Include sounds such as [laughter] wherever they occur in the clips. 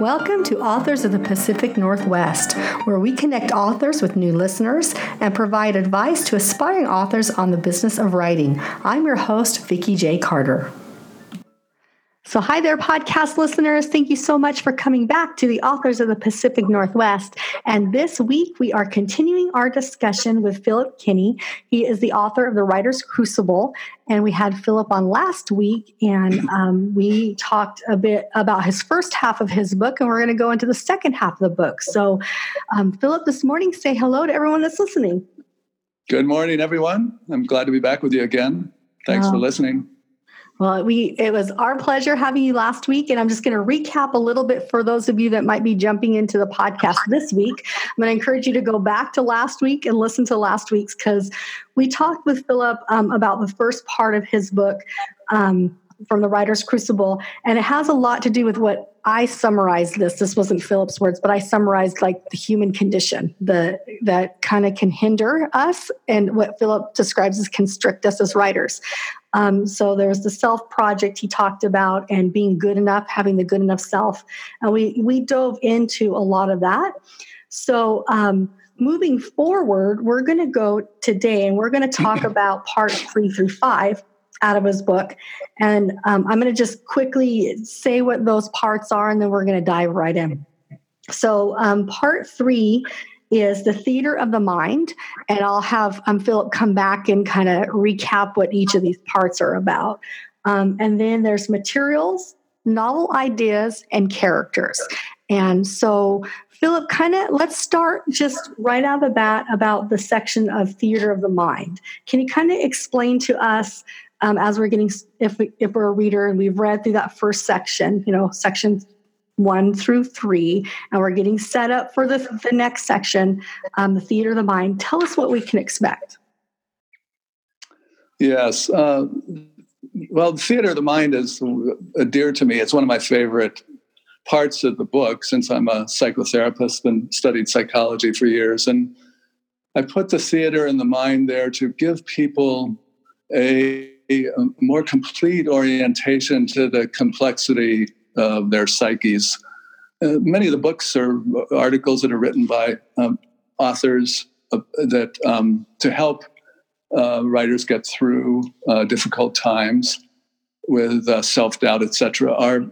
Welcome to Authors of the Pacific Northwest, where we connect authors with new listeners and provide advice to aspiring authors on the business of writing. I'm your host, Vicki J. Carter. So, hi there, podcast listeners. Thank you so much for coming back to the Authors of the Pacific Northwest. And this week, we are continuing our discussion with Philip Kinney. He is the author of The Writer's Crucible. And we had Philip on last week, and [clears throat] um, we talked a bit about his first half of his book, and we're going to go into the second half of the book. So, um, Philip, this morning, say hello to everyone that's listening. Good morning, everyone. I'm glad to be back with you again. Thanks for listening. Well, we it was our pleasure having you last week, and I'm just going to recap a little bit for those of you that might be jumping into the podcast this week. I'm going to encourage you to go back to last week and listen to last week's because we talked with Philip um, about the first part of his book. Um, from the writer's crucible and it has a lot to do with what i summarized this this wasn't philip's words but i summarized like the human condition the that kind of can hinder us and what philip describes as constrict us as writers um, so there's the self project he talked about and being good enough, having the good enough self. And we, we dove into a lot of that. So um, moving forward, we're going to go today and we're going to talk [clears throat] about part three through five out of his book. And um, I'm going to just quickly say what those parts are and then we're going to dive right in. So, um, part three is the theater of the mind. And I'll have um, Philip come back and kind of recap what each of these parts are about. Um, and then there's materials, novel ideas, and characters. And so, Philip, kind of let's start just right out of the bat about the section of theater of the mind. Can you kind of explain to us um, as we're getting, if, we, if we're a reader and we've read through that first section, you know, section one through three, and we're getting set up for the, the next section, um, the theater of the mind. Tell us what we can expect. Yes. Uh, well, the theater of the mind is dear to me. It's one of my favorite parts of the book since I'm a psychotherapist and studied psychology for years. And I put the theater and the mind there to give people a, a more complete orientation to the complexity of their psyches. Uh, many of the books are articles that are written by um, authors uh, that um, to help uh, writers get through uh, difficult times with uh, self-doubt, etc. are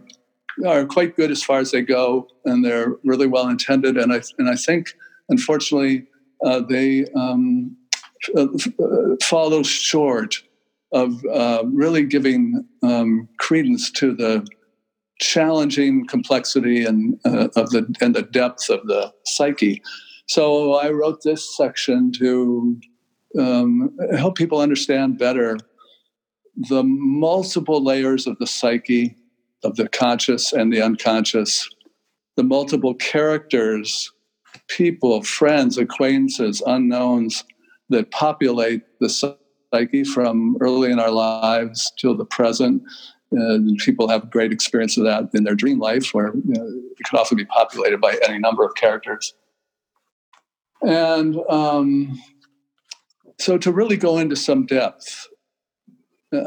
are quite good as far as they go, and they're really well intended. And I and I think, unfortunately, they um, little short of really giving um, credence to the challenging complexity and uh, of the and the depth of the psyche. So I wrote this section to um, help people understand better the multiple layers of the psyche, of the conscious and the unconscious, the multiple characters, people, friends, acquaintances, unknowns that populate the psyche from early in our lives till the present and people have great experience of that in their dream life, where you know, it could also be populated by any number of characters. And um, so, to really go into some depth,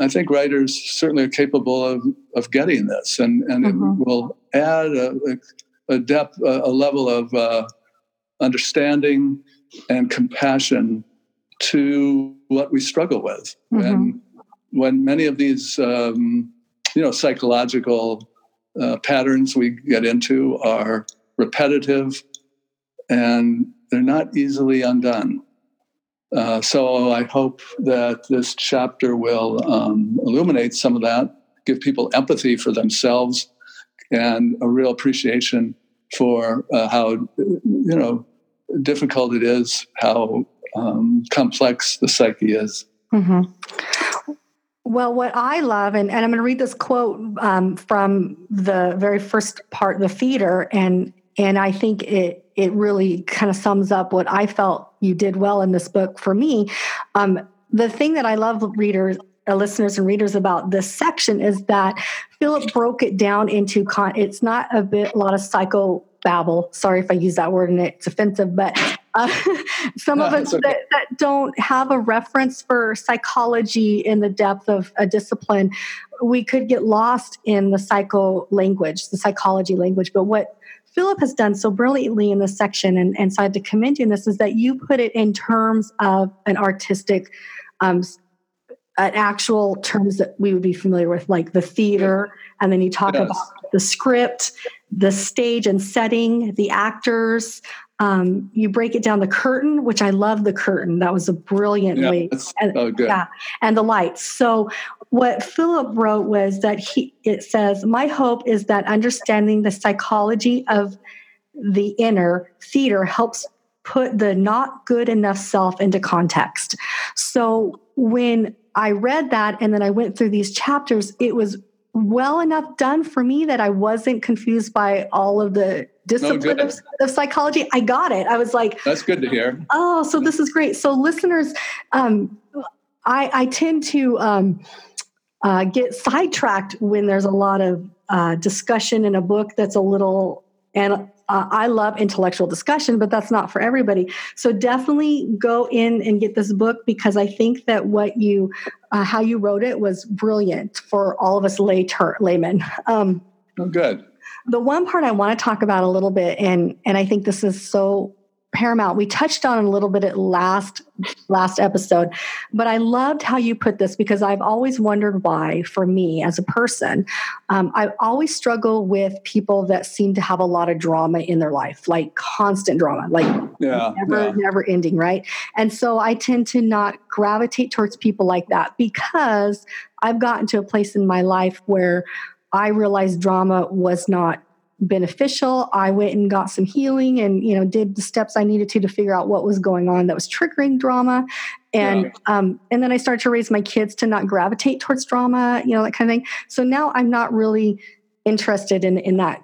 I think writers certainly are capable of, of getting this, and, and mm-hmm. it will add a, a depth, a, level of uh, understanding and compassion to what we struggle with. Mm-hmm. When, when many of these um, you know psychological uh, patterns we get into are repetitive and they're not easily undone. Uh, so I hope that this chapter will um, illuminate some of that, give people empathy for themselves, and a real appreciation for uh, how you know difficult it is, how um, complex the psyche is. Mm-hmm. Well, what I love, and, and I'm going to read this quote um, from the very first part, the theater, and and I think it it really kind of sums up what I felt you did well in this book for me. Um, the thing that I love readers, uh, listeners, and readers about this section is that Philip broke it down into con. It's not a bit a lot of psycho babble. Sorry if I use that word and it's offensive, but Uh, [laughs] some of us okay. that, that, don't have a reference for psychology in the depth of a discipline, we could get lost in the psycho language, the psychology language. But what Philip has done so brilliantly in this section, and, and so I have to commend you in this, is that you put it in terms of an artistic um, an actual terms that we would be familiar with, like the theater, and then you talk about the script, the stage and setting, the actors. Um, you break it down the curtain, which I love the curtain. That was a brilliant yeah, way. And, good. Yeah, and the lights. So what Philip wrote was that he it says, My hope is that understanding the psychology of the inner theater helps put the not good enough self into context. So when I read that and then I went through these chapters, it was well enough done for me that I wasn't confused by all of the discipline of, of, psychology. I got it. I was like, that's good to hear. Oh, so this is great. So listeners, um, I, I tend to um, uh, get sidetracked when there's a lot of uh, discussion in a book that's a little and uh, I love intellectual discussion, but that's not for everybody. So definitely go in and get this book because I think that what you, uh, how you wrote it was brilliant for all of us lay ter- laymen. [laughs] Um, oh, good. The one part I want to talk about a little bit, and and I think this is so paramount. We touched on a little bit at last last episode, but I loved how you put this because I've always wondered why, for me as a person, um, I always struggle with people that seem to have a lot of drama in their life, like constant drama, like yeah, never yeah. never ending, right? And so I tend to not gravitate towards people like that because I've gotten to a place in my life where I realized drama was not beneficial. I went and got some healing and, you know, did the steps I needed to to figure out what was going on that was triggering drama. And yeah. um, and then I started to raise my kids to not gravitate towards drama, you know, that kind of thing. So now I'm not really interested in in that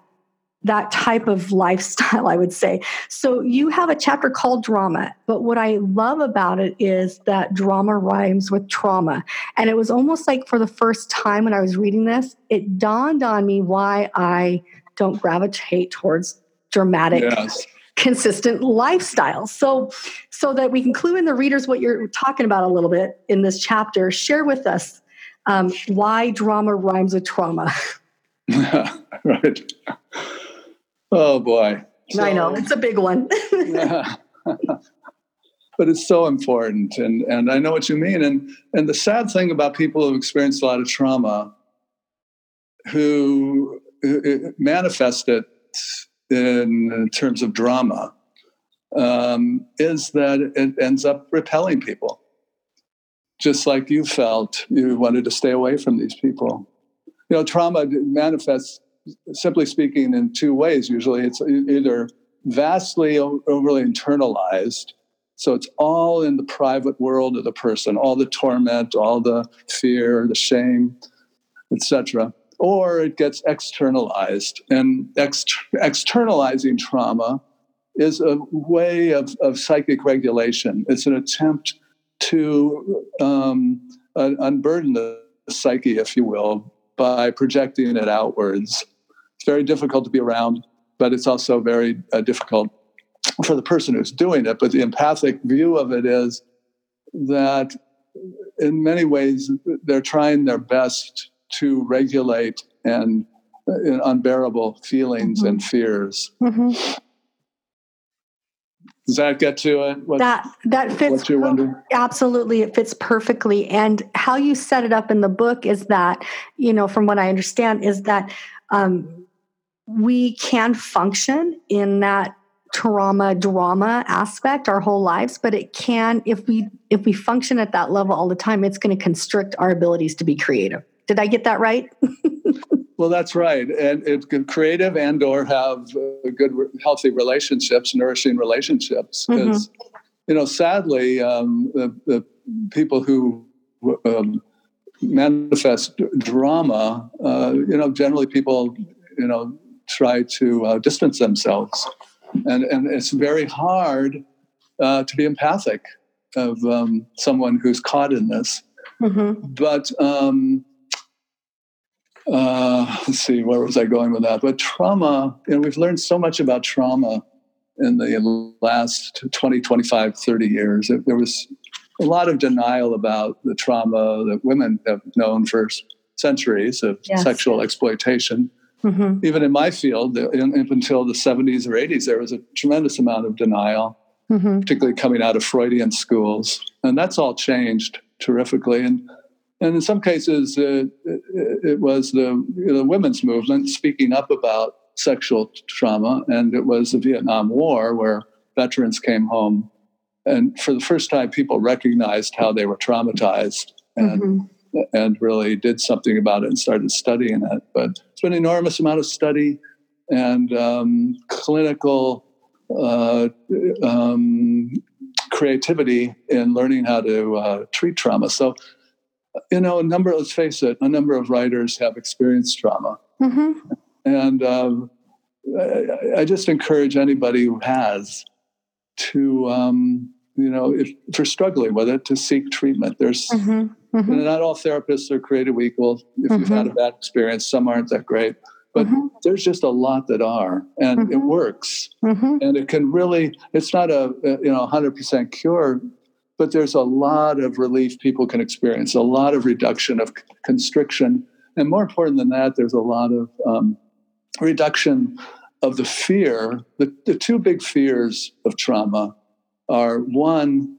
that type of lifestyle, [laughs] I would say. So you have a chapter called drama, but what I love about it is that drama rhymes with trauma. And it was almost like for the first time when I was reading this, it dawned on me why I don't gravitate towards dramatic yes. consistent lifestyles. So so that we can clue in the readers what you're talking about a little bit in this chapter share with us um, why drama rhymes with trauma. [laughs] [laughs] Right. Oh boy. So, i know it's a big one. [laughs] Yeah. but it's so important and and i know what you mean and and the sad thing about people who experience a lot of trauma who manifest it in terms of drama um, is that it ends up repelling people. Just like you felt, you wanted to stay away from these people. You know, trauma manifests, simply speaking, in two ways. Usually, it's either vastly overly internalized, so it's all in the private world of the person, all the torment, all the fear, the shame, etc or it gets externalized. And ex- externalizing trauma is a way of, of psychic regulation. It's an attempt to um, unburden the psyche, if you will, by projecting it outwards. It's very difficult to be around, but it's also very uh, difficult for the person who's doing it. But the empathic view of it is that in many ways they're trying their best to regulate and uh, unbearable feelings mm-hmm. and fears. Mm-hmm. Does that get to it? What, that that fits absolutely. It fits perfectly. And how you set it up in the book is that, you know, from what I understand, is that um, we can function in that trauma drama aspect our whole lives but it can if we if we function at that level all the time it's going to constrict our abilities to be creative did I get that right? [laughs] well, that's right. And it's creative and or have uh, good, healthy relationships, nourishing relationships. Because, mm-hmm. you know, sadly, um, the, the, people who um, manifest drama, uh, you know, generally people, you know, try to uh, distance themselves. And, and it's very hard uh, to be empathic of um, someone who's caught in this. Mm-hmm. But um, uh, let's see, where was I going with that? But trauma, you know, we've learned so much about trauma in the last 20, 25, 30 years. There was a lot of denial about the trauma that women have known for centuries of yes. sexual exploitation. Mm-hmm. Even in my field, in, up until the 70s or 80s, there was a tremendous amount of denial, mm-hmm. particularly coming out of Freudian schools. And that's all changed terrifically. And, and in some cases, uh, it, it, was the, the women's movement speaking up about sexual trauma. And it was the Vietnam War where veterans came home. And for the first time, people recognized how they were traumatized and mm-hmm and really did something about it and started studying it. But it's been an enormous amount of study and um, clinical uh, um, creativity in learning how to uh, treat trauma. So, you know, a number, let's face it, a number of writers have experienced trauma. Mm-hmm. And um, I, I, just encourage anybody who has to, um, you know, if, you're struggling with it, to seek treatment. There's, mm-hmm Mm-hmm. not all therapists are created equal. If you've had a mm-hmm. bad experience, some aren't that great. But mm-hmm. there's just a lot that are, and it mm-hmm. works. And it can really, it's not a, you know, 100% cure, but there's a lot of relief people can experience, a lot of reduction of constriction. And more important than that, there's a lot of um, reduction of the fear. The, the two big fears of trauma are one,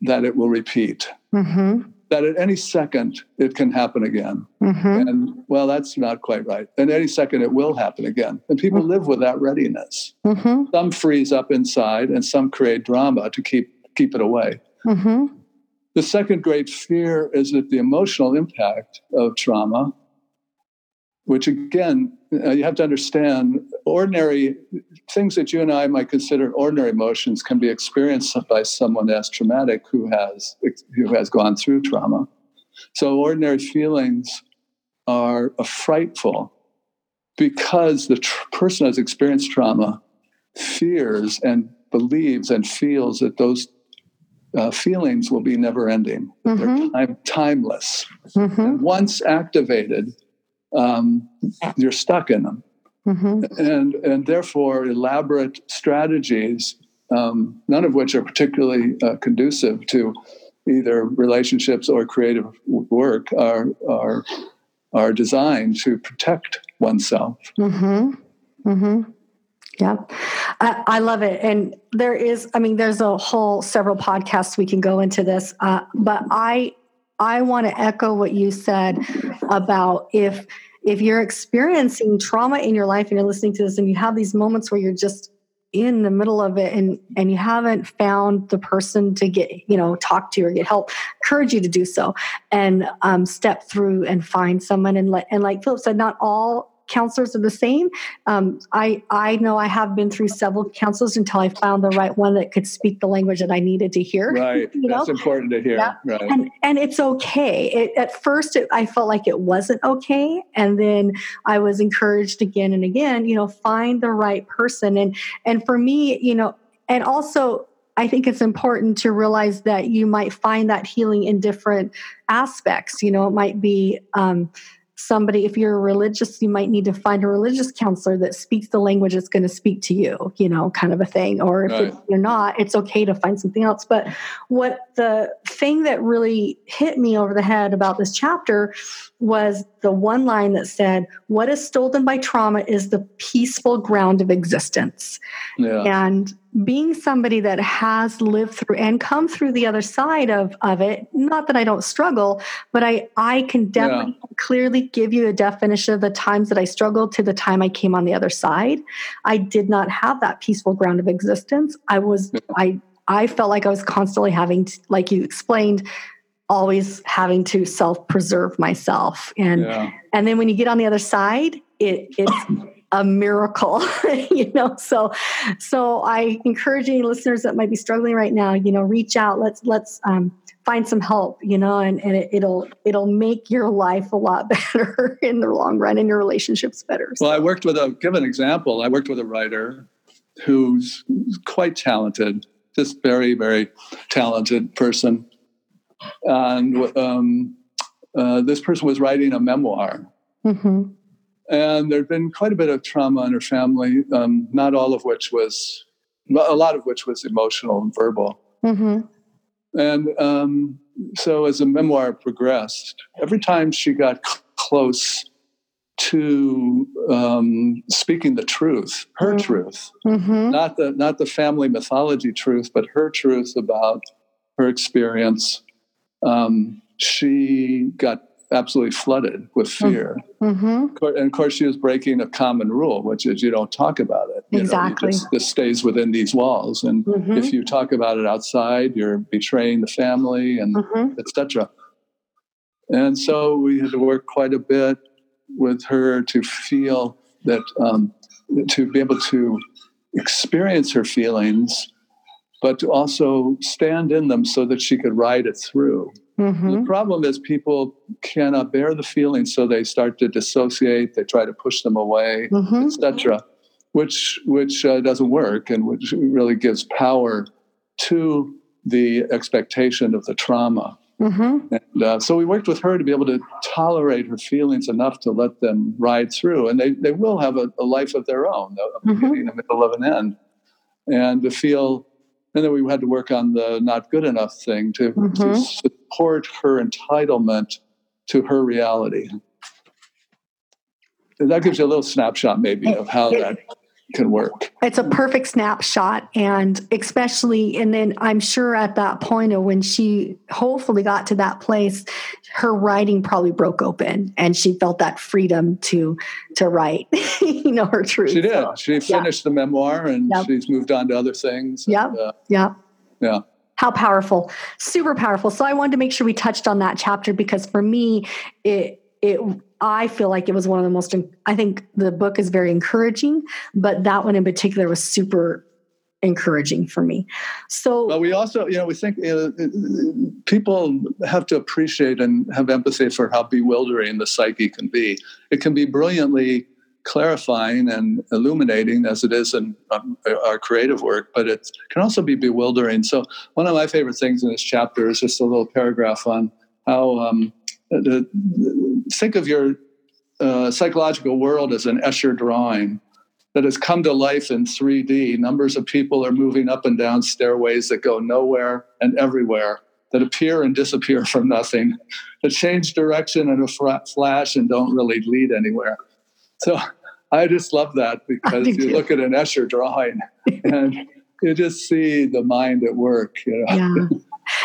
that it will repeat. Mm-hmm that at any second it can happen again. Mm-hmm. And well, that's not quite right. And any second it will happen again. And people mm-hmm. live with that readiness. Mm-hmm. Some freeze up inside and some create drama to keep keep it away. Mm-hmm. The second great fear is that the emotional impact of trauma, which again, uh, you have to understand, ordinary things that you and I might consider ordinary emotions can be experienced by someone as traumatic who has who has gone through trauma. So ordinary feelings are frightful because the tr- person has experienced trauma fears and believes and feels that those uh, feelings will be never ending. Mm-hmm. They're time, timeless. Mm-hmm. once activated, um, you're stuck in them. Mm-hmm. And, and therefore, elaborate strategies, um, none of which are particularly uh, conducive to either relationships or creative work, are, are, are designed to protect oneself. Mm-hmm. Mm-hmm. Yeah, I, I, love it. And there is, I mean, there's a whole several podcasts we can go into this, uh, but I I want to echo what you said about if if you're experiencing trauma in your life and you're listening to this and you have these moments where you're just in the middle of it and and you haven't found the person to get you know talk to or get help encourage you to do so and um, step through and find someone and let and like philip said not all counselors are the same. Um, I I know I have been through several counselors until I found the right one that could speak the language that I needed to hear. Right, [laughs] you know? that's important to hear. Yeah. Right, and and it's okay. It, at first, it, I felt like it wasn't okay, and then I was encouraged again and again. You know, find the right person, and and for me, you know, and also I think it's important to realize that you might find that healing in different aspects. You know, it might be um, somebody if you're religious you might need to find a religious counselor that speaks the language that's going to speak to you you know kind of a thing or if right. you're not it's okay to find something else but what the thing that really hit me over the head about this chapter was the one line that said what is stolen by trauma is the peaceful ground of existence yeah. and being somebody that has lived through and come through the other side of, of it, not that I don't struggle, but I, I can definitely yeah. clearly give you a definition of the times that I struggled to the time I came on the other side. I did not have that peaceful ground of existence. I was, yeah. I, I felt like I was constantly having, to, like you explained, always having to self preserve myself. And, yeah. and then when you get on the other side, it, it's, [coughs] a miracle [laughs] you know? So so i encourage any listeners that might be struggling right now you know reach out. Let's let's um, find some help you know and, and it, will it'll make your life a lot [laughs] better in the long run and your relationships better. So. well i worked with a give an example. I worked with a writer who's quite talented just very very talented person. And um, uh, this person was writing a memoir. Mm-hmm. And there'd been quite a bit of trauma in her family, um, not all of which was a lot of which was emotional and verbal. Mm-hmm. And um, so as the memoir progressed, every time she got c- close to um, speaking the truth, her mm-hmm. truth, mm-hmm. not the not the family mythology truth, but her truth about her experience. Um, she got absolutely flooded with mm-hmm. fear. Mm-hmm. And of course, she was breaking a common rule, which is you don't talk about it. You exactly. Know, just, this stays within these walls. And mm-hmm. if you talk about it outside, you're betraying the family and mm-hmm. etc. And so we had to work quite a bit with her to feel that, um, to be able to experience her feelings, but to also stand in them so that she could ride it through. Mm-hmm. The problem is people cannot bear the feelings, so they start to dissociate. They try to push them away, mm-hmm. etc., which which uh, doesn't work, and which really gives power to the expectation of the trauma. Mm-hmm. And uh, so we worked with her to be able to tolerate her feelings enough to let them ride through, and they they will have a, a life of their own, a mm-hmm. beginning, a middle, of an end, and to feel and then we had to work on the not good enough thing to, mm-hmm. to support her entitlement to her reality. And that gives you a little snapshot, maybe, of how that can work. It's a perfect snapshot. And especially, and then I'm sure at that point of when she hopefully got to that place, her writing probably broke open and she felt that freedom to to write, [laughs] you know, her truth. She did. So, she finished yeah. the memoir and yep. she's moved on to other things. Yeah. Uh, yeah. Yeah. How powerful. Super powerful. So I wanted to make sure we touched on that chapter because for me, it it I feel like it was one of the most, I think the book is very encouraging, but that one in particular was super encouraging for me. So, well, we also, you know, we think you know, people have to appreciate and have empathy for how bewildering the psyche can be. It can be brilliantly clarifying and illuminating as it is in um, our creative work, but it can also be bewildering. So, one of my favorite things in this chapter is just a little paragraph on how um, think of your uh, psychological world as an Escher drawing that has come to life in 3D. Numbers of people are moving up and down stairways that go nowhere and everywhere, that appear and disappear [laughs] from nothing, that change direction in a flash and don't really lead anywhere. So I just love that [laughs] because you look at an Escher drawing [laughs] and you just see the mind at work. You know? Yeah.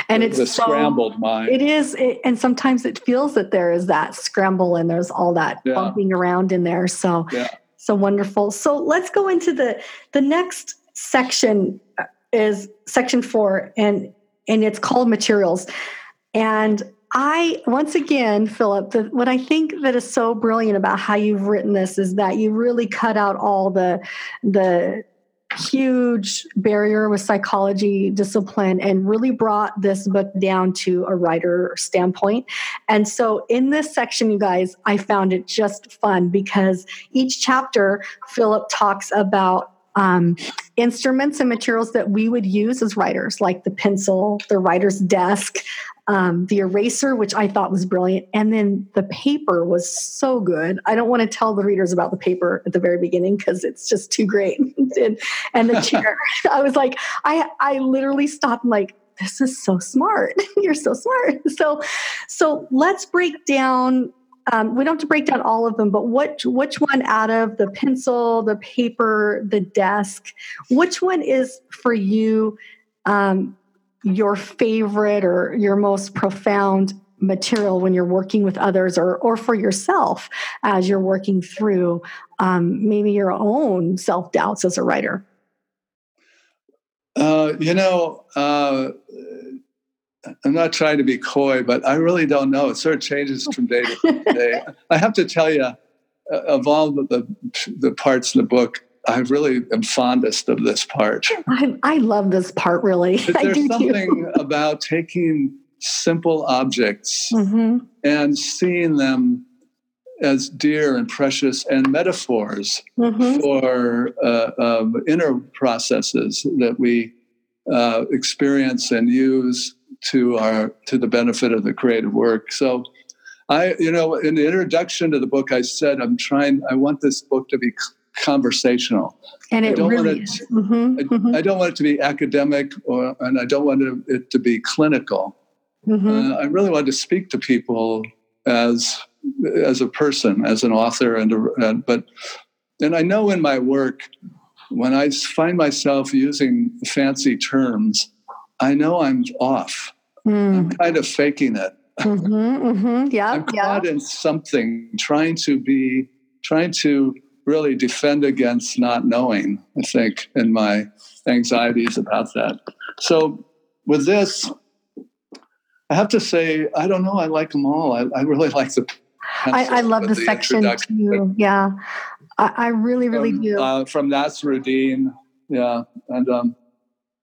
And it's the so, scrambled mind. It is, it, and sometimes it feels that there is that scramble and there's all that yeah. bumping around in there. So, yeah. so wonderful. So let's go into the the next section uh, is section four, and and it's called materials. And I once again, Philip, the, what I think that is so brilliant about how you've written this is that you really cut out all the the huge barrier with psychology discipline and really brought this book down to a writer standpoint. And so in this section, you guys, I found it just fun because each chapter, Philip talks about um, instruments and materials that we would use as writers, like the pencil, the writer's desk, um, the eraser, which I thought was brilliant, and then the paper was so good. I don't want to tell the readers about the paper at the very beginning because it's just too great. [laughs] and, and the chair, [laughs] I was like, I I literally stopped like, this is so smart. [laughs] You're so smart. So so let's break down. Um, we don't have to break down all of them, but what which one out of the pencil, the paper, the desk, which one is for you? Um, your favorite or your most profound material when you're working with others or or for yourself as you're working through um, maybe your own self doubts as a writer? Uh, you know, uh, I'm not trying to be coy, but I really don't know. It sort of changes from day to day. I have to tell you, uh, of all the, the parts in the book, I really am fondest of this part. I, I love this part, really. [laughs] There's something too. about taking simple objects mm-hmm. and seeing them as dear and precious and metaphors mm-hmm. for uh, um, inner processes that we uh, experience and use to our to the benefit of the creative work. So I, you know, in the introduction to the book, I said, I'm trying, I want this book to be conversational. And it really it, is. Mm-hmm, I, mm-hmm. I, don't want it to be academic, or and I don't want it to be clinical. Mm-hmm. Uh, I really want to speak to people as as a person, as an author, and, a, and but and I know in my work when I find myself using fancy terms, I know I'm off. Mm. I'm kind of faking it. Mm-hmm, mm-hmm. Yeah, I'm yeah. caught in something, trying to be, trying to really defend against not knowing. I think, in my anxieties about that. So with this, I have to say, I don't know. I like them all. I, I really [laughs] like the. I, I love the, the section too. Yeah, I, I really, really from, do. Uh, from Nasruddin, yeah, and um,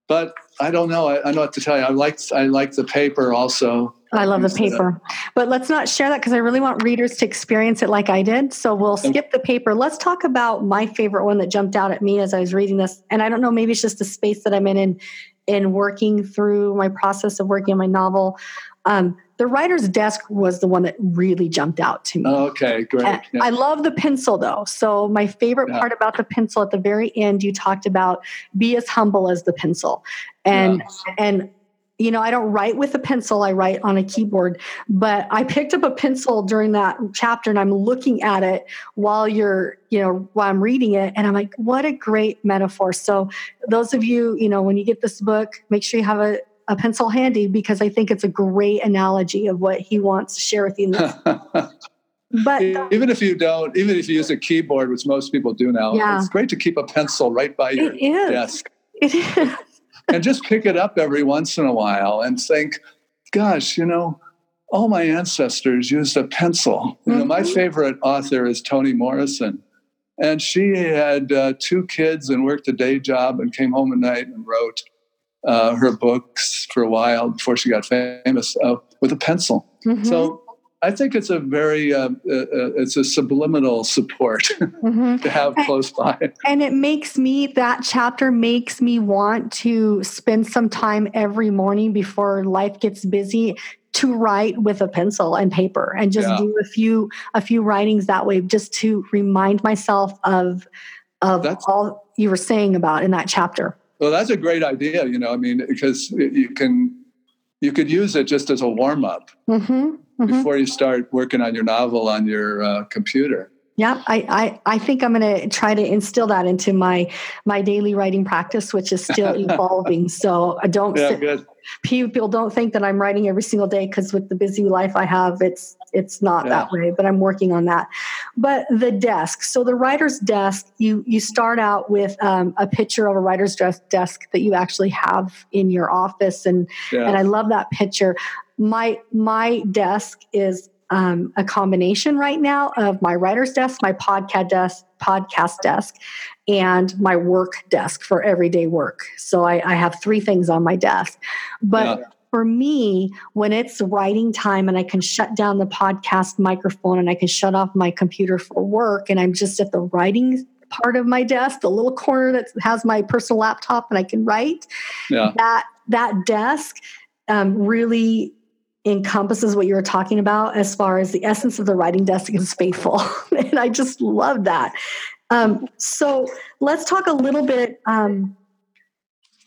but I don't know. I, I know what to tell you. I like I like the paper also. I love the paper, but let's not share that because I really want readers to experience it like I did. So we'll skip the paper. Let's talk about my favorite one that jumped out at me as I was reading this. And I don't know, maybe it's just the space that I'm in in, in working through my process of working on my novel. Um, the writer's desk was the one that really jumped out to me. Okay, great. Yeah. I love the pencil though. So my favorite Yeah. part about the pencil at the very end, you talked about be as humble as the pencil. And and you know, I don't write with a pencil, I write on a keyboard, but I picked up a pencil during that chapter and I'm looking at it while you're, you know, while I'm reading it. And I'm like, what a great metaphor. So, those of you, you know, when you get this book, make sure you have a, a pencil handy because I think it's a great analogy of what he wants to share with you. In this. [laughs] But even if you don't, even if you use a keyboard, which most people do now, Yeah. it's great to keep a pencil right by your it is. desk It is. [laughs] and just pick it up every once in a while and think, gosh, you know, all my ancestors used a pencil. You know, my Mhm. favorite author is Toni Morrison. And she had uh, two kids and worked a day job and came home at night and wrote uh, her books for a while before she got famous uh, with a pencil. Mhm. So I think it's a very uh, uh, uh, it's a subliminal support [laughs] Mhm. to have close by. And it makes me, that chapter makes me want to spend some time every morning before life gets busy to write with a pencil and paper and just Yeah. do a few a few writings that way just to remind myself of of That's- all you were saying about in that chapter. Well, that's a great idea. You know, I mean, because you can you could use it just as a warm up hmm before you start working on your novel on your uh, computer. Yeah, I, I, I think I'm going to try to instill that into my my daily writing practice, which is still [laughs] evolving. So I don't Yeah, sit, people don't think that I'm writing every single day because with the busy life I have, it's it's not Yeah. that way. But I'm working on that. But the desk. So the writer's desk. You you start out with um, a picture of a writer's desk desk that you actually have in your office, and Yeah. and I love that picture. My my desk is um, a combination right now of my writer's desk, my podcast desk, podcast desk, and my work desk for everyday work. So I, I have three things on my desk. But Yeah. for me, when it's writing time and I can shut down the podcast microphone and I can shut off my computer for work, and I'm just at the writing part of my desk, the little corner that has my personal laptop, and I can write yeah. that that desk um, really encompasses what you were talking about as far as the essence of the writing desk is faithful. [laughs] And i just love that. Um, so let's talk a little bit um,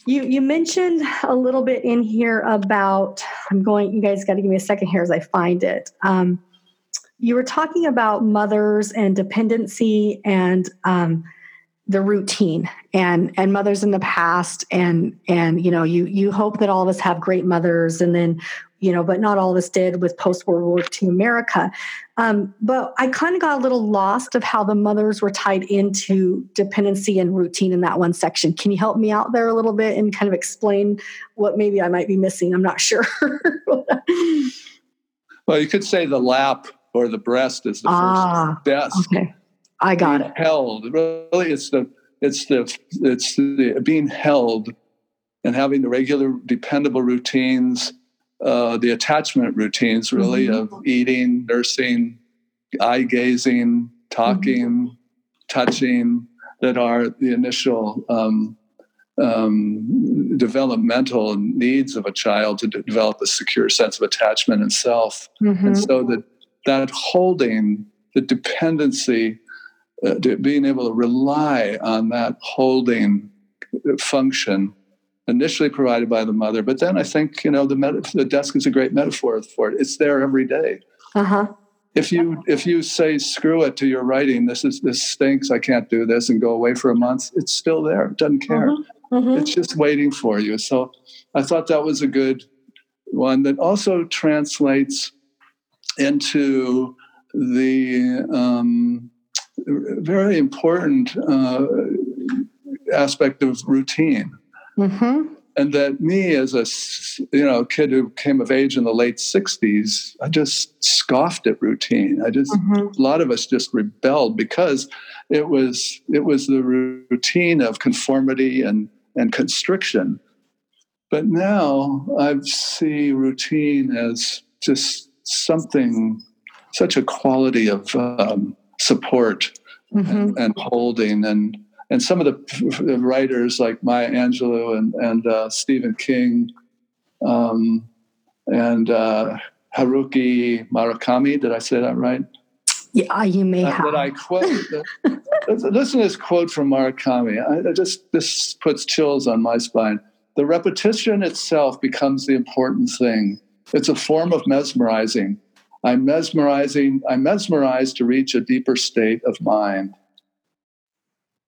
you you mentioned a little bit in here about i'm going you guys got to give me a second here as i find it. Um, you were talking about mothers and dependency and um, the routine and and mothers in the past and and you know you you hope that all of us have great mothers and then you know but not all of us did with post world war ii america. Um, but i kind of got a little lost of how the mothers were tied into dependency and routine in that one section. Can you help me out there a little bit and kind of explain what maybe i might be missing? I'm not sure. [laughs] Well, you could say the lap or the breast is the Ah, first desk. okay. I got being it. Held. Really, it's the it's the it's the being held and having the regular, dependable routines, uh, the attachment routines, really Mhm. of eating, nursing, eye gazing, talking, touching, that are the initial um, um, developmental needs of a child to de- develop a secure sense of attachment and self. Mhm. And so that that holding, the dependency uh, being able to rely on that holding function initially provided by the mother. But then I think, you know, the, met- the desk is a great metaphor for it. It's there every day. Uh-huh. If you if you say screw it to your writing, this is this stinks, I can't do this, and go away for a month, it's still there. It doesn't care. Mm-hmm. Mm-hmm. It's just waiting for you. So I thought that was a good one that also translates into the um, very important uh, aspect of routine. Mm-hmm. And that me, as a you know kid who came of age in the late '60s, I just scoffed at routine. I just Mm-hmm. a lot of us just rebelled because it was it was the routine of conformity and and constriction. But now I see routine as just something, such a quality of um, support Mm-hmm. and, and holding and and some of the, the writers like Maya Angelou and and uh, Stephen King um, and uh, Haruki Murakami. Did I say that right? Yeah, you may Uh, have. that I quote. listen to this quote from Murakami. I, I just this puts chills on my spine. The repetition itself becomes the important thing. It's a form of mesmerizing. I'm mesmerizing. I'm mesmerized to reach a deeper state of mind.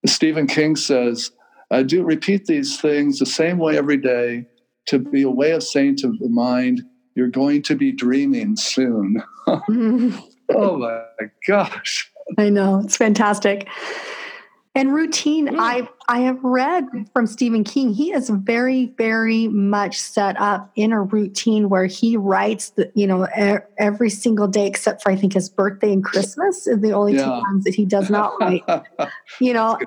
Stephen King says, I do repeat these things the same way every day to be a way of saying to the mind, you're going to be dreaming soon. [laughs] [laughs] Oh my gosh. I know it's fantastic. And routine, Mm. I I have read from Stephen King. He is very, very much set up in a routine where he writes, the, you know, e- every single day except for I think his birthday and Christmas are the only Yeah. two times that he does not write. [laughs] you know,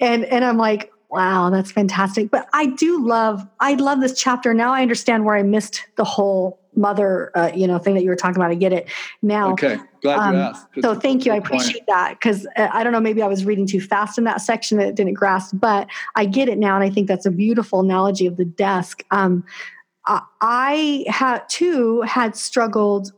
and and I'm like, wow, that's fantastic. But I do love, I love this chapter. Now I understand where I missed the whole mother, uh, you know, thing that you were talking about. I get it now. okay, glad Um, you asked. So thank you. I good point. appreciate that because uh, I don't know, maybe I was reading too fast in that section that it didn't grasp, but I get it now. And I think that's a beautiful analogy of the desk. Um, I, I had too had struggled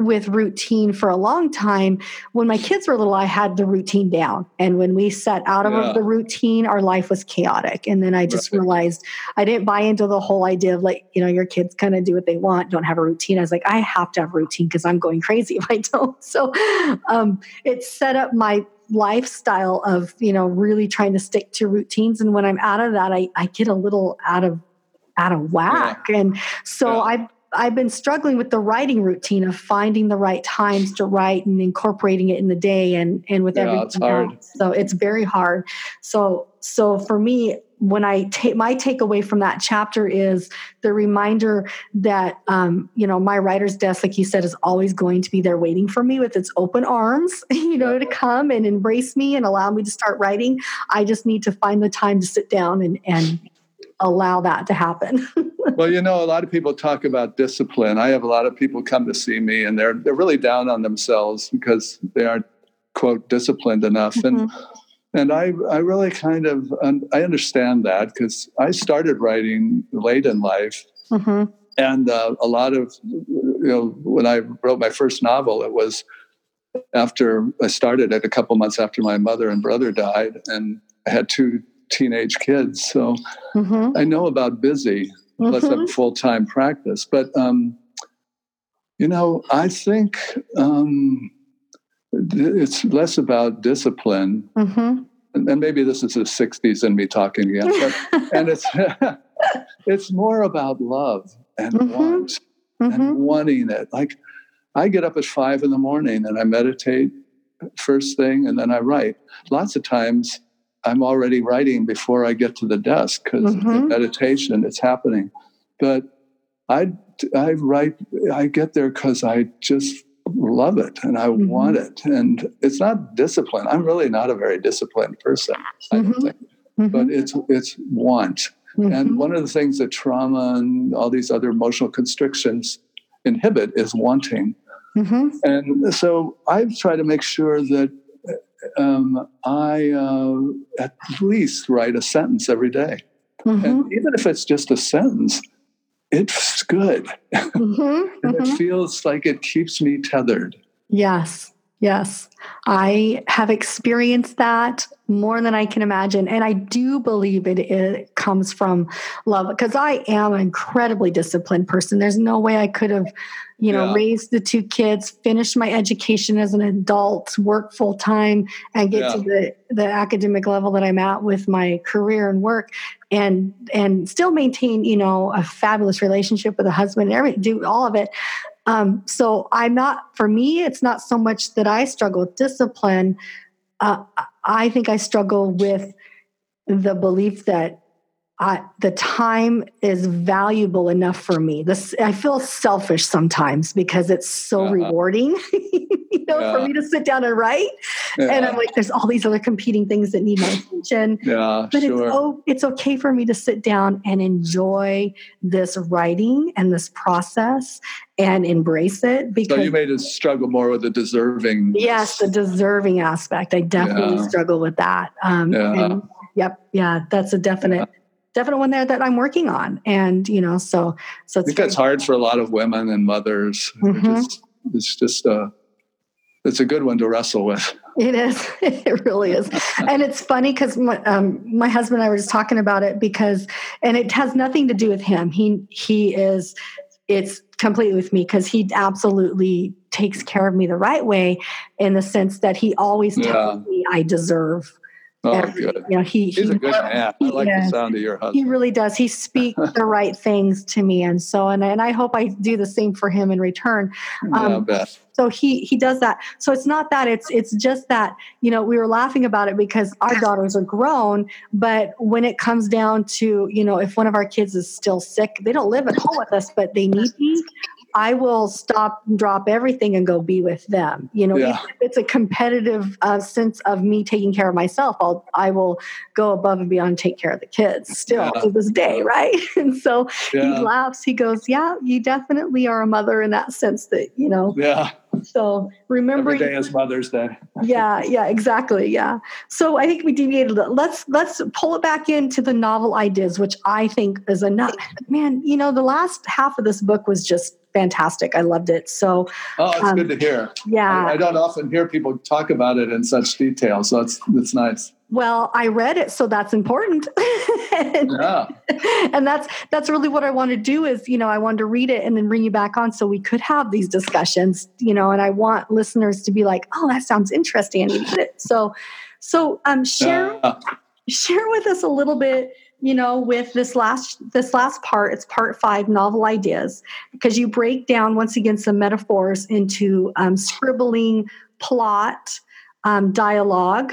with routine for a long time. When my kids were little, I had the routine down. And when we set out of Yeah. the routine, our life was chaotic. And then I just Right. realized I didn't buy into the whole idea of like, you know, your kids kind of do what they want, don't have a routine. I was like, I have to have a routine because I'm going crazy [laughs] if I don't. So um, it set up my lifestyle of, you know, really trying to stick to routines. And when I'm out of that, I, I get a little out of out of whack. And so Yeah. I've I've been struggling with the writing routine of finding the right times to write and incorporating it in the day and and with Yeah, everything it's hard. else. So it's very hard. So so for me, when I take my takeaway from that chapter is the reminder that um, you know my writer's desk, like you said, is always going to be there waiting for me with its open arms, [laughs] you know, to come and embrace me and allow me to start writing. I just need to find the time to sit down and and allow that to happen. [laughs] well, you know, a lot of people talk about discipline. I have a lot of people come to see me, and they're they're really down on themselves because they aren't quote disciplined enough. And and I I really kind of un- I understand that because I started writing late in life, hmm and uh, a lot of you know when I wrote my first novel, it was after I started it a couple months after my mother and brother died, and I had two teenage kids, so hmm I know about busy. Plus, I have a full time practice, but um, you know, I think um, it's less about discipline, hmm and, maybe this is the '60s and me talking again, but [laughs] and it's [laughs] it's more about love and Mhm. want and wanting it. Like I get up at five in the morning and I meditate first thing, and then I write. Lots of times I'm already writing before I get to the desk because Mhm. meditation it's happening. But I I write. I get there because I just love it and I Mhm. want it, and it's not discipline. I'm really not a very disciplined person. I don't Mhm. think, but it's it's want. Mm-hmm. And one of the things that trauma and all these other emotional constrictions inhibit is wanting. hmm And so I try to make sure that um, I uh, at least write a sentence every day. hmm And even if it's just a sentence, it's good. [laughs] hmm and it feels like it keeps me tethered. Yes. Yes, I have experienced that more than I can imagine. And I do believe it, it comes from love because I am an incredibly disciplined person. There's no way I could have, you know, yeah. raised the two kids, finished my education as an adult, work full time, and get yeah. to the, the academic level that I'm at with my career and work and and still maintain, you know, a fabulous relationship with a husband and everything, do all of it. Um, so I'm not, for me, it's not so much that I struggle with discipline. Uh, I think I struggle with the belief that The time is valuable enough for me. This I feel selfish sometimes because it's so uh-huh. rewarding, [laughs] you know, yeah. for me to sit down and write. Yeah. And I'm like, there's all these other competing things that need my attention. Yeah, but sure. it's oh, it's okay for me to sit down and enjoy this writing and this process and embrace it. Because so you made us struggle more with the deserving. Yes, the deserving aspect. I definitely yeah. struggle with that. Um, yeah. And, yep. Yeah, that's a definite definite one there that I'm working on. And, you know, so, so I think that's hard for a lot of women and mothers. Mm-hmm. Just, it's just, uh, it's a good one to wrestle with. It is. [laughs] It really is. and it's funny because my, um, my husband and I were just talking about it because, and it has nothing to do with him. He, he is, it's completely with me because he absolutely takes care of me the right way in the sense that he always yeah. tells me I deserve Oh, Every, good. You know, he, He's he, a good man. I like the sound of your husband. He really does. He speaks [laughs] the right things to me, and so and and I hope I do the same for him in return. Um, yeah, so he he does that. So it's not that it's it's just that you know we were laughing about it because our daughters are grown, but when it comes down to you know if one of our kids is still sick, they don't live at home with us, but they need me. I will stop and drop everything and go be with them. You know, yeah. it's a competitive uh, sense of me taking care of myself. I'll, I will go above and beyond take care of the kids still yeah. to this day. Right. [laughs] and so yeah. he laughs. He goes, yeah, you definitely are a mother in that sense that, you know, yeah. So remember, every day is Mother's Day. yeah, yeah, exactly. Yeah. So I think we deviated. Let's let's pull it back into the novel ideas, which I think is enough. Man, you know, the last half of this book was just fantastic. I loved it. So, oh, it's um, good to hear. Yeah, I, I, don't often hear people talk about it in such detail, so it's it's nice. Well, I read it, so that's important. [laughs] and, yeah. [laughs] and that's that's really what I want to do. Is you know I wanted to read it and then bring you back on so we could have these discussions. You know, and I want listeners to be like, oh, that sounds interesting, and read it. So, so um, share uh, share with us a little bit you know with this last this last part it's part five novel ideas because you break down once again some metaphors into um, scribbling plot um, dialogue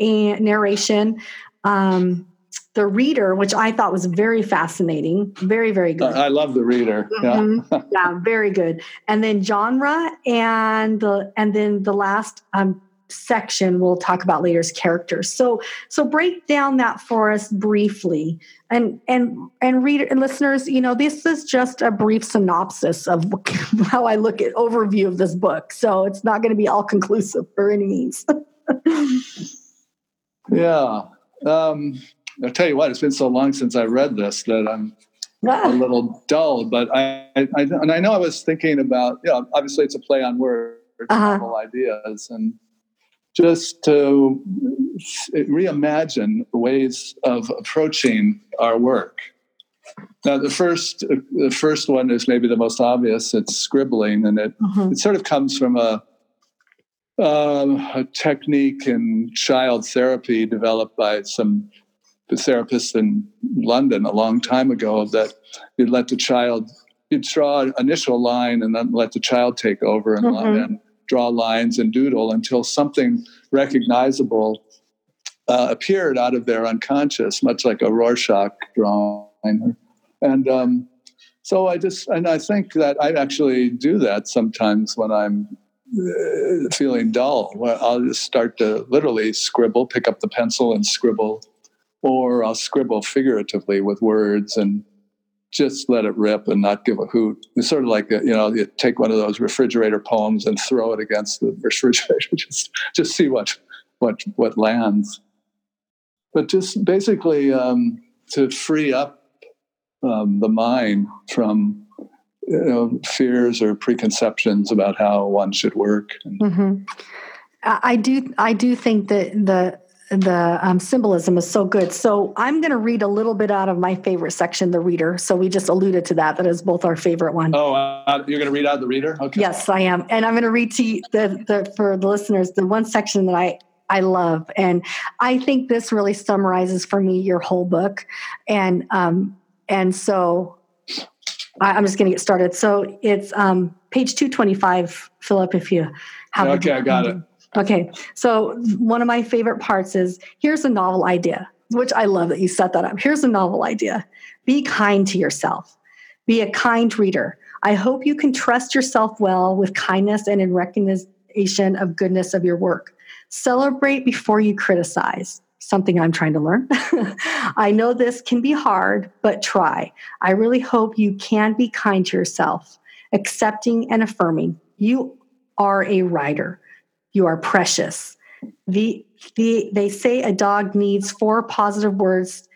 and narration. Um, the reader which i thought was very fascinating very very good. I love the reader. Mm-hmm. yeah yeah very good. And then genre and the and then the last um, section we'll talk about later is characters. So so break down that for us briefly. And and and read and listeners you know this is just a brief synopsis of [laughs] how i look at overview of this book. So it's not going to be all conclusive for any means [laughs] yeah um i'll tell you what it's been so long since i read this that i'm a little dull but I, I, and i know i was thinking about you know obviously it's a play on words uh-huh. ideas and just to reimagine ways of approaching our work. Now, the first the first one is maybe the most obvious. It's scribbling, and it mm-hmm. it sort of comes from a um, a technique in child therapy developed by some therapists in London a long time ago. That you'd let the child you'd draw an initial line and then let the child take over and, mm-hmm. and draw lines and doodle until something recognizable uh, appeared out of their unconscious, much like a Rorschach drawing. And um, so I just, and I think that I actually do that sometimes when I'm uh, feeling dull. I'll just start to literally scribble, pick up the pencil and scribble, or I'll scribble figuratively with words and just let it rip and not give a hoot. It's sort of like you know, you take one of those refrigerator poems and throw it against the [laughs] refrigerator, just just see what what what lands. But just basically um, to free up um, the mind from you know, fears or preconceptions about how one should work. Mm-hmm. I do. I do think that the the um, symbolism is so good. So I'm going to read a little bit out of my favorite section, the reader. So we just alluded to that. That is both our favorite one. Oh, uh, you're going to read out the reader? Okay. Yes, I am, and I'm going to read to you the, the for the listeners the one section that I I love, and I think this really summarizes for me your whole book, and um and so I, am just going to get started. So it's um page 225, Philip, if you have. Okay, I got it. Okay, so one of my favorite parts is here's a novel idea, which I love that you set that up. Here's a novel idea be kind to yourself, be a kind reader. I hope you can trust yourself well with kindness and in recognition of goodness of your work. Celebrate before you criticize, something I'm trying to learn. [laughs] I know this can be hard, but try. I really hope you can be kind to yourself, accepting and affirming. You are a writer. You are precious. The, the, they say a dog needs four positive words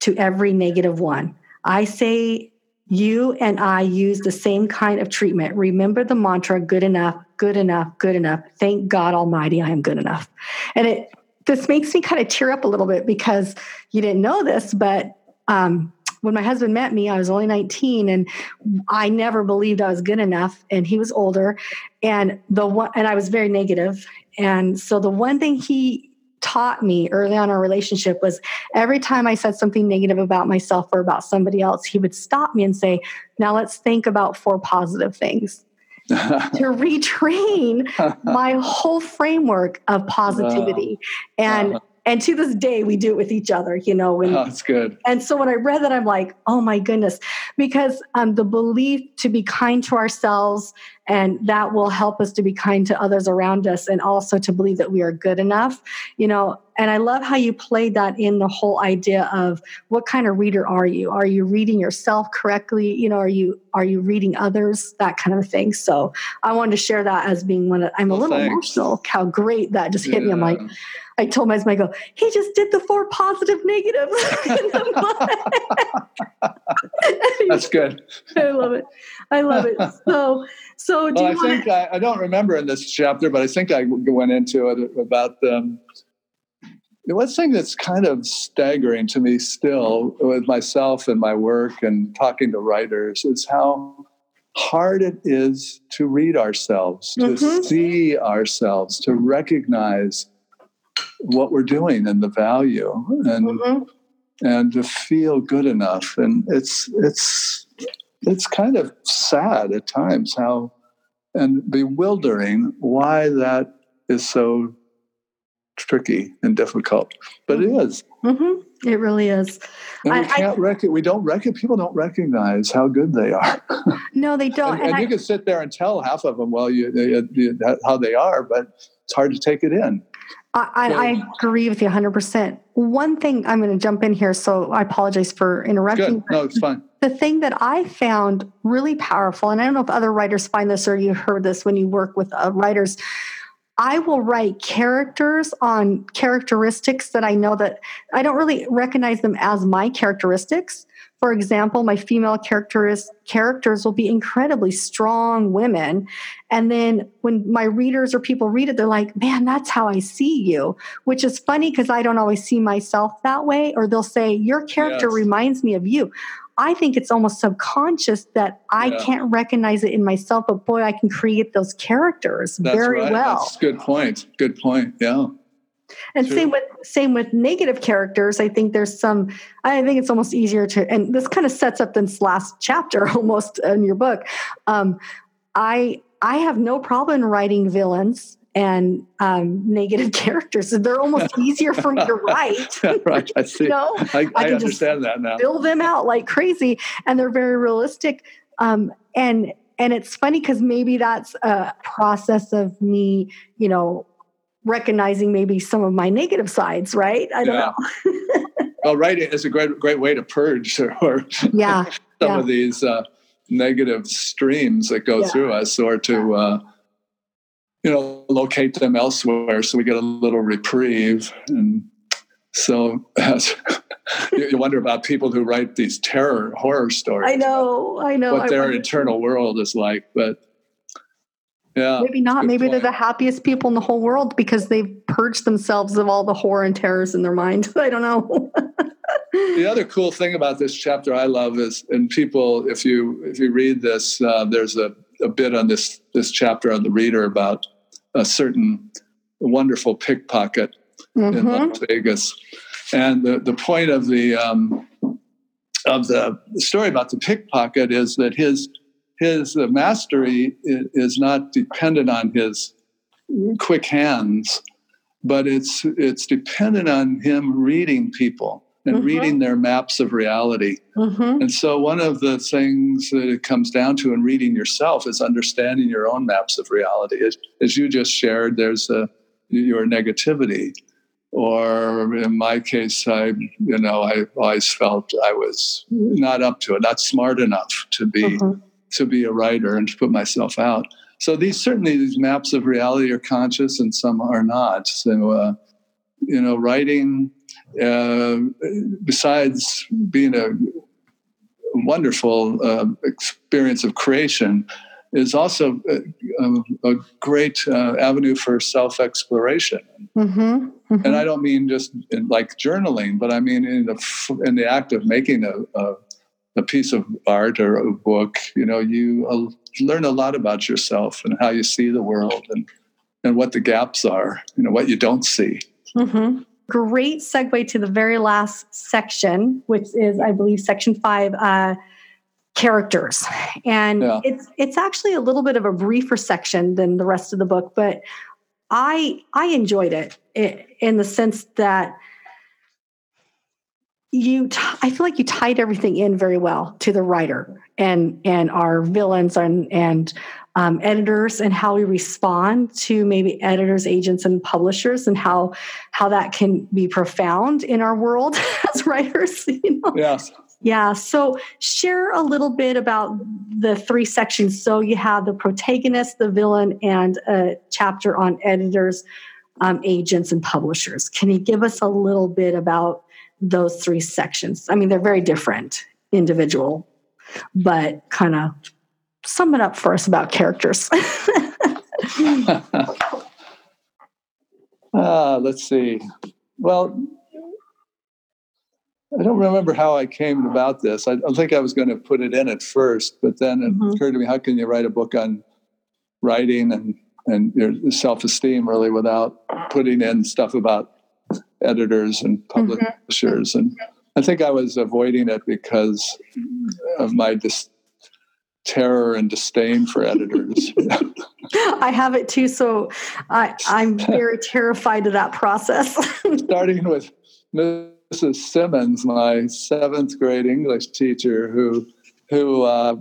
to every negative one. I say you and I use the same kind of treatment. Remember the mantra good enough, good enough, good enough. Thank God Almighty, I am good enough. And it this makes me kind of tear up a little bit because you didn't know this, but um, when my husband met me, I was only 19 and I never believed I was good enough. And he was older and the one, and I was very negative. And so the one thing he taught me early on our relationship was every time I said something negative about myself or about somebody else, he would stop me and say, Now let's think about four positive things. To [laughs] retrain my whole framework of positivity. And uh-huh. and to this day we do it with each other you know and, oh, that's good. And so when i read that i'm like oh my goodness because um, the belief to be kind to ourselves and that will help us to be kind to others around us and also to believe that we are good enough you know and i love how you played that in the whole idea of what kind of reader are you are you reading yourself correctly you know are you are you reading others that kind of thing so i wanted to share that as being one of, i'm well, a little thanks. emotional how great that just hit yeah. me i'm like I told my husband, I go, he just did the four positive negatives. [laughs] That's good. [laughs] I love it. I love it. So, so do well, I think to- I, I, don't remember in this chapter, but I think I went into it about um, the one thing that's kind of staggering to me still with myself and my work and talking to writers is how hard it is to read ourselves, to mm-hmm. see ourselves, to recognize what we're doing and the value and mm-hmm. and to feel good enough and it's it's it's kind of sad at times how and bewildering why that is so tricky and difficult but mm-hmm. it is. mm-hmm. it really is and we can't I, rec- we don't rec- people don't recognize how good they are [laughs] no they don't and, and, and I, you can sit there and tell half of them well you, you, you, how they are but it's hard to take it in I, I, agree with you 100%. One thing I'm going to jump in here, so I apologize for interrupting. Good. No, it's fine. The thing that I found really powerful, and I don't know if other writers find this or you heard this when you work with uh, writers, I will write characters on characteristics that I know that I don't really recognize them as my characteristics. For example, my female characters characters will be incredibly strong women. And then when my readers or people read it, they're like, man, that's how I see you, which is funny because I don't always see myself that way. Or they'll say, your character yes. reminds me of you. I think it's almost subconscious that I yeah. can't recognize it in myself, but boy, I can create those characters That's very right. well. That's good point. Good point. Yeah. And True. same with same with negative characters. I think there's some. I think it's almost easier to, and this kind of sets up this last chapter [laughs] almost in your book. Um, I I have no problem writing villains and um, negative [laughs] characters. They're almost easier for me to write. [laughs] right, I [laughs] see. you know? I, I, I understand that now. Fill them out like crazy, and they're very realistic. Um, and and it's funny because maybe that's a process of me, you know, recognizing maybe some of my negative sides. Right? I don't yeah. know. well, writing is a great great way to purge or, yeah some yeah. of these. Uh, negative streams that go yeah. through us or to uh, you know, locate them elsewhere so we get a little reprieve. And so [laughs] as you, you, wonder about people who write these terror horror stories. I know, I know. What I their wonder. internal world is like, but yeah, maybe not. Maybe point. they're the happiest people in the whole world because they've purged themselves of all the horror and terrors in their mind. [laughs] I don't know. the other cool thing about this chapter I love is, and people, if you if you read this, uh, there's a, a bit on this this chapter on the reader about a certain wonderful pickpocket mm-hmm. in Las Vegas, and the the point of the um, of the story about the pickpocket is that his his mastery is not dependent on his quick hands, but it's it's dependent on him reading people and mm-hmm. reading their maps of reality. Mm-hmm. And so, one of the things that it comes down to in reading yourself is understanding your own maps of reality. As, as you just shared, there's a, your negativity. Or in my case, I, you know, I always felt I was not up to it, not smart enough to be mm-hmm. to be a writer and to put myself out. So these certainly these maps of reality are conscious, and some are not. So, uh, you know, writing besides being a wonderful uh, experience of creation, is also a, a great uh, avenue for self exploration. Mm-hmm, mm-hmm. And I don't mean just like journaling, but I mean in the in the act of making a, a, a piece of art or a book. You know, you uh, learn a lot about yourself and how you see the world and and what the gaps are. You know, what you don't see. Mm-hmm great segue to the very last section, which is, I believe, section five. Uh, characters and yeah. it's it's actually a little bit of a briefer section than the rest of the book but i i enjoyed it in the sense that you t- i feel like you tied everything in very well to the writer and and our villains and and um, editors and how we respond to maybe editors, agents, and publishers, and how how that can be profound in our world [laughs] as writers. [laughs] You know? Yes. Yeah. So share a little bit about the three sections. So you have the protagonist, the villain, and a chapter on editors, um, agents, and publishers. Can you give us a little bit about those three sections? I mean, they're very different, individual, but kind of sum it up for us about characters. uh, [laughs] let's see. Well, I don't remember how I came about this. I, I think I was going to put it in at first, but then it mm-hmm. occurred to me: how can you write a book on writing and and your self-esteem really without putting in stuff about editors and mm-hmm. publishers? Mm-hmm. And I think I was avoiding it because of my dis- terror and disdain for editors. [laughs] I have it too, so I, I'm [laughs] very terrified of that process. [laughs] Starting with Mrs. Simmons, my seventh grade English teacher, who who uh,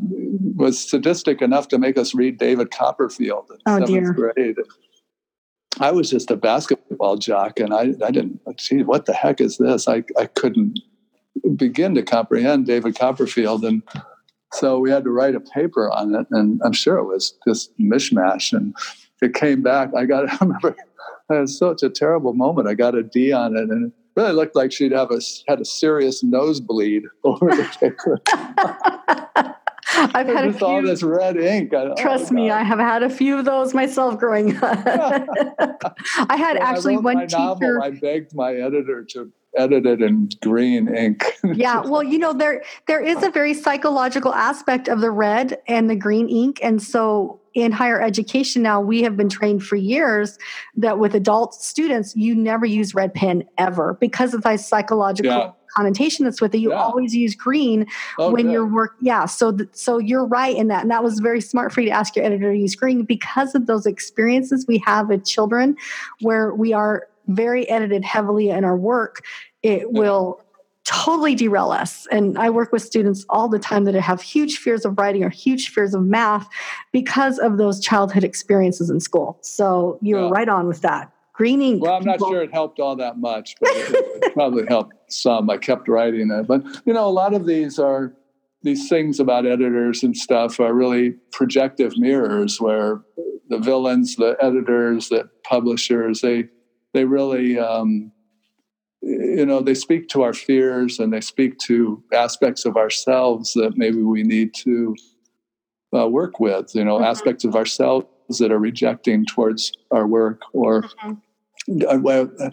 was sadistic enough to make us read David Copperfield in oh, seventh dear. grade. I was just a basketball jock, and I, I didn't. Gee, what the heck is this? I, I couldn't begin to comprehend David Copperfield, and so we had to write a paper on it, and I'm sure it was just mishmash. And it came back. I got. [laughs] I remember it was such a terrible moment. I got a D on it, and it really looked like she'd have a had a serious nosebleed [laughs] over the paper. I've had a few, all this red ink. I, oh, trust oh me, I have had a few of those myself growing up. [laughs] I had when actually I one teacher. Novel, I begged my editor to edited in green ink. [laughs] yeah, well, you know there there is a very psychological aspect of the red and the green ink, and so in higher education now we have been trained for years that with adult students you never use red pen ever because of the psychological. Yeah. connotation that's with it you yeah. always use green oh, when yeah. you're work yeah so th- so you're right in that and that was very smart for you to ask your editor to use green because of those experiences we have with children where we are very edited heavily in our work, it will totally derail us. And I work with students all the time that have huge fears of writing or huge fears of math because of those childhood experiences in school. So you're yeah. right on with that. Greening. Well, I'm not sure it helped all that much, but it, it probably helped some. I kept writing it. But, you know, a lot of these are these things about editors and stuff are really projective mirrors where the villains, the editors, the publishers, they they really um, you know, they speak to our fears and they speak to aspects of ourselves that maybe we need to uh, work with, you know, mm-hmm. aspects of ourselves that are rejecting towards our work or mm-hmm. uh,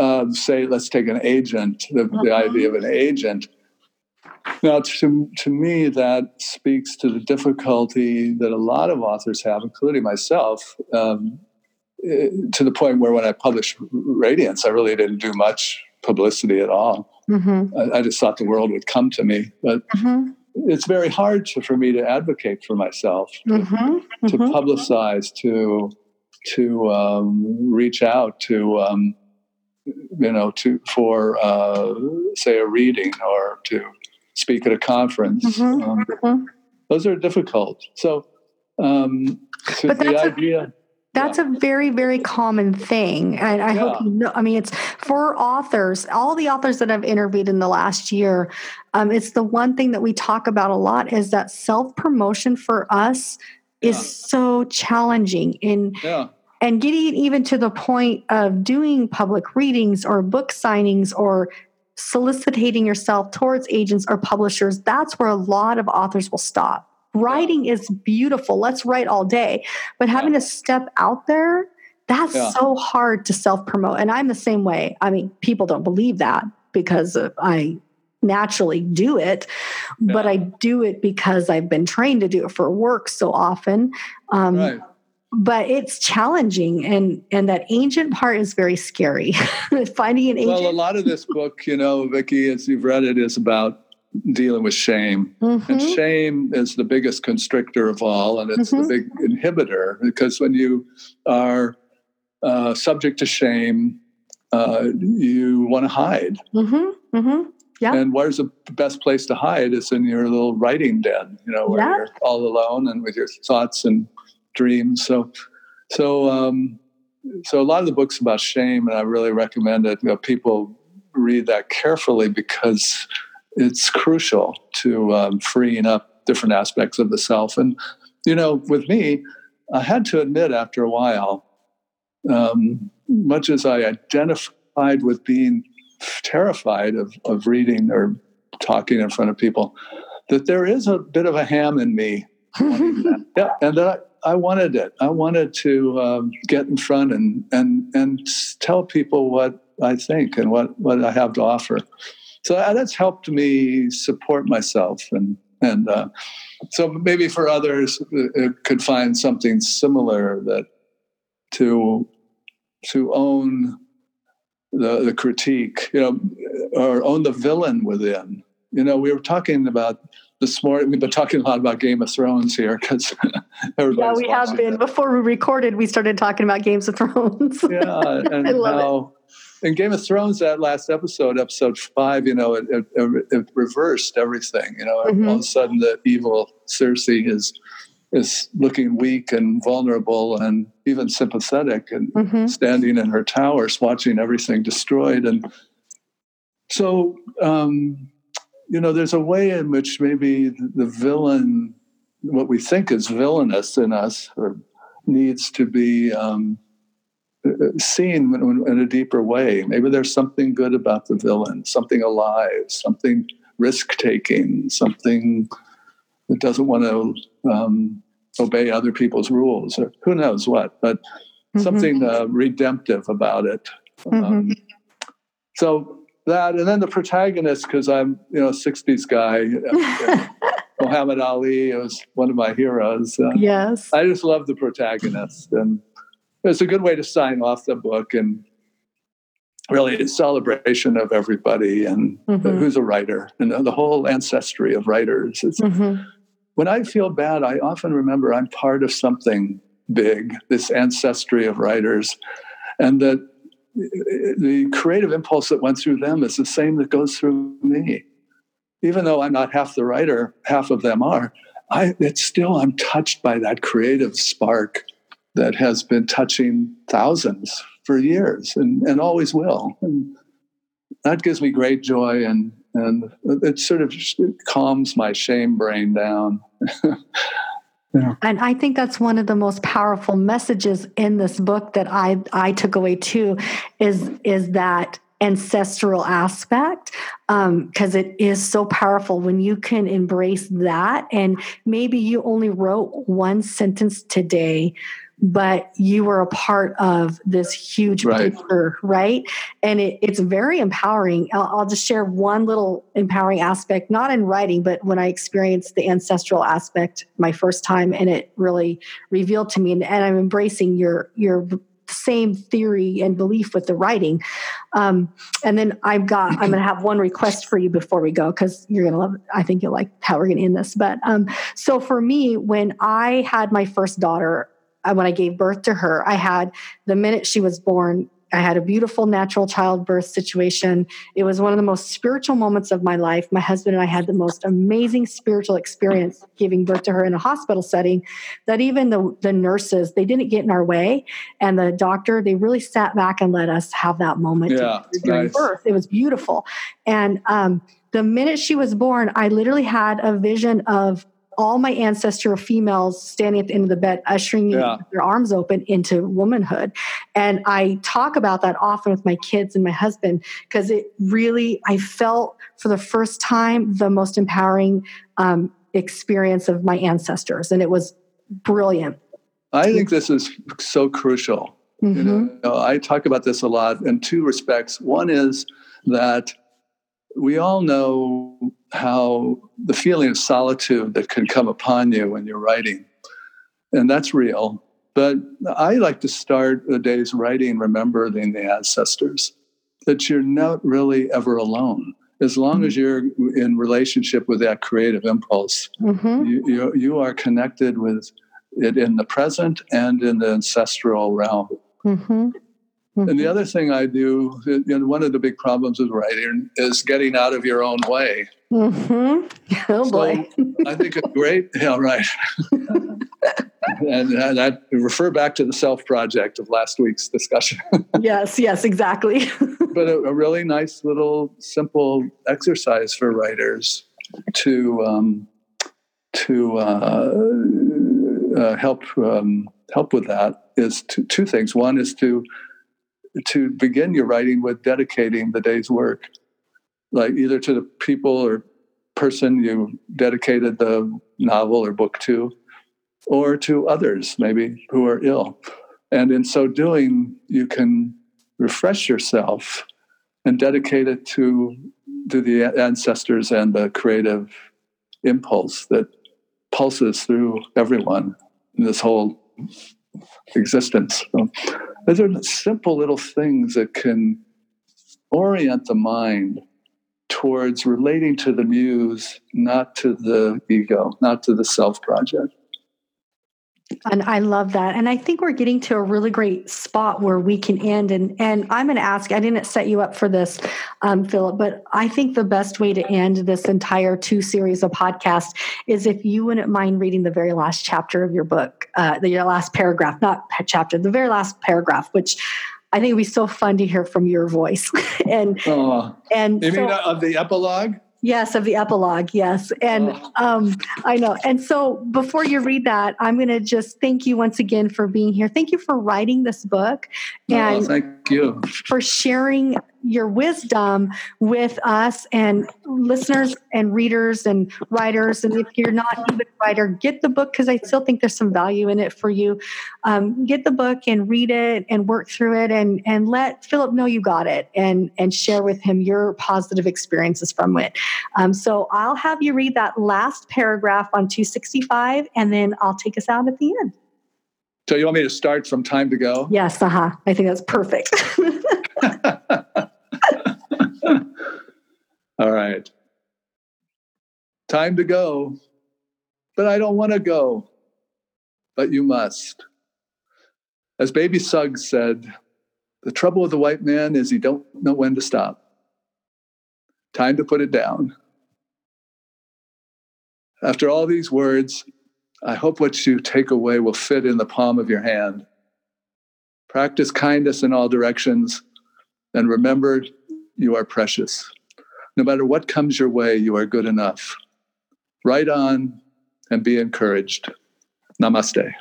uh, say, let's take an agent, the, mm-hmm. the idea of an agent. Now, to, to me, that speaks to the difficulty that a lot of authors have, including myself, um, eh, to the point where when I published Radiance, I really didn't do much publicity at all. Mm-hmm. I, I, just thought the world would come to me. But mm-hmm. it's very hard to, for me to advocate for myself, to, mm-hmm. to mm-hmm. publicize, to to um, reach out to um, you know to for uh, say a reading or to speak at a conference. Mm-hmm. Um, mm-hmm. those are difficult. So, um, so the idea. A- that's yeah. a very, very common thing. And I yeah. hope you know, I mean, it's for authors, all the authors that I've interviewed in the last year, um, it's the one thing that we talk about a lot is that self promotion for us yeah. is so challenging in and getting even to the point of doing public readings or book signings or soliciting yourself towards agents or publishers, that's where a lot of authors will stop. Writing is beautiful. Let's write all day. But having to step out there, that's so hard to self promote. And I'm the same way. I mean, people don't believe that because I naturally do it, but I do it because I've been trained to do it for work so often. Um, right but it's challenging and and that ancient part is very scary [laughs] finding an agent well a lot of this book you know vicki as you've read it is about dealing with shame mm-hmm. and shame is the biggest constrictor of all and it's mm-hmm. the big inhibitor because when you are uh, subject to shame uh, you want to hide mm-hmm. mm-hmm. Yeah. And where's the best place to hide is in your little writing den, you know, where yeah. you're all alone and with your thoughts and dreams. So, so, um, so a lot of the books about shame, and I really recommend it. You know, people read that carefully because it's crucial to um, freeing up different aspects of the self. And you know, with me, I had to admit after a while, um, much as I identified with being terrified of, of reading or talking in front of people, that there is a bit of a ham in me. [laughs] yeah, and that I wanted it. I wanted to um, get in front and and and tell people what I think and what what I have to offer. So that's helped me support myself and and uh, so maybe for others uh, it could find something similar that to to own the the critique, you know, or own the villain within. You know, we were talking about this morning we've been talking a lot about Game of Thrones here because [laughs] yeah, we have been. It. Before we recorded, we started talking about Games of Thrones. yeah, [laughs] and I love how, it. In Game of Thrones, that last episode, episode five, you know, it, it, it reversed everything. You know, mm-hmm. all of a sudden, the evil Cersei is is looking weak and vulnerable and even sympathetic and mm-hmm. standing in her towers watching everything destroyed and so um, you know, there's a way in which maybe the villain, what we think is villainous in us, or needs to be um, seen in a deeper way. Maybe there's something good about the villain, something alive, something risk taking, something that doesn't want to um, obey other people's rules, or who knows what, but mm-hmm. something uh, redemptive about it. Mm-hmm. Um, so that and then the protagonist because i'm you know 60s guy [laughs] muhammad ali was one of my heroes uh, yes i just love the protagonist and it's a good way to sign off the book and really a celebration of everybody and mm-hmm. who's a writer and the whole ancestry of writers mm-hmm. when i feel bad i often remember i'm part of something big this ancestry of writers and that the creative impulse that went through them is the same that goes through me. Even though I'm not half the writer, half of them are. I, it's still I'm touched by that creative spark that has been touching thousands for years and, and always will. And that gives me great joy and and it sort of calms my shame brain down. [laughs] Yeah. And I think that's one of the most powerful messages in this book that I I took away too is is that ancestral aspect because um, it is so powerful when you can embrace that. And maybe you only wrote one sentence today but you were a part of this huge right. picture, right? And it, it's very empowering. I'll, I'll, just share one little empowering aspect, not in writing, but when I experienced the ancestral aspect my first time, and it really revealed to me. And, and I'm embracing your your same theory and belief with the writing. Um, and then I've got, I'm going to have one request for you before we go because you're going to love it. I think you'll like how we're going to end this. But um, so for me, when I had my first daughter, when I gave birth to her, I had the minute she was born, I had a beautiful natural childbirth situation. It was one of the most spiritual moments of my life. My husband and I had the most amazing spiritual experience giving birth to her in a hospital setting that even the, the nurses, they didn't get in our way. And the doctor, they really sat back and let us have that moment yeah, during nice. birth. It was beautiful. And um, the minute she was born, I literally had a vision of all my ancestral females standing at the end of the bed, ushering yeah. their arms open into womanhood. And I talk about that often with my kids and my husband because it really, I felt for the first time the most empowering um, experience of my ancestors. And it was brilliant. I think this is so crucial. Mm-hmm. You know, I talk about this a lot in two respects. One is that we all know how the feeling of solitude that can come upon you when you're writing, and that's real. But I like to start a day's writing remembering the ancestors, that you're not really ever alone. As long as you're in relationship with that creative impulse, mm-hmm. you, you, you, are connected with it in the present and in the ancestral realm. Mm-hmm. Mm-hmm. And the mm-hmm. other thing I do, know, one of the big problems with writing is getting out of your own way. Mm-hmm. [laughs] Oh so boy! I think a great, [laughs] yeah, right. [laughs] and, and I refer back to the self project of last week's discussion. yes, yes, exactly. but a, a, really nice little simple exercise for writers to um, to uh, uh, help um, help with that is to, two things. One is to to begin your writing with dedicating the day's work, like either to the people or person you dedicated the novel or book to, or to others maybe who are ill. And in so doing, you can refresh yourself and dedicate it to, to the ancestors and the creative impulse that pulses through everyone in this whole existence. So, those are simple little things that can orient the mind towards relating to the muse, not to the ego, not to the self project. And I love that. And I think we're getting to a really great spot where we can end. And, and I'm going to ask, I didn't set you up for this, um, Philip, but I think the best way to end this entire two series of podcasts is if you wouldn't mind reading the very last chapter of your book, uh, the last paragraph, not chapter, the very last paragraph, which I think it'd be so fun to hear from your voice. [laughs] and, oh, and you so, mean of the epilogue? Yes, of the epilogue. Yes. And oh. um, I know. And so before you read that, I'm going to just thank you once again for being here. Thank you for writing this book. And oh, thank you. For sharing your wisdom with us and listeners and readers and writers. And if you're not even a writer, get the book because I still think there's some value in it for you. Um, get the book and read it and work through it and and let Philip know you got it and and share with him your positive experiences from it. Um, so I'll have you read that last paragraph on 265 and then I'll take us out at the end. So you want me to start from time to go? Yes, uh-huh. I think that's perfect. [laughs] [laughs] All right. Time to go. But I don't want to go. But you must. As Baby Suggs said, the trouble with the white man is he don't know when to stop. Time to put it down. After all these words, I hope what you take away will fit in the palm of your hand. Practice kindness in all directions and remember you are precious. No matter what comes your way, you are good enough. Write on and be encouraged. Namaste.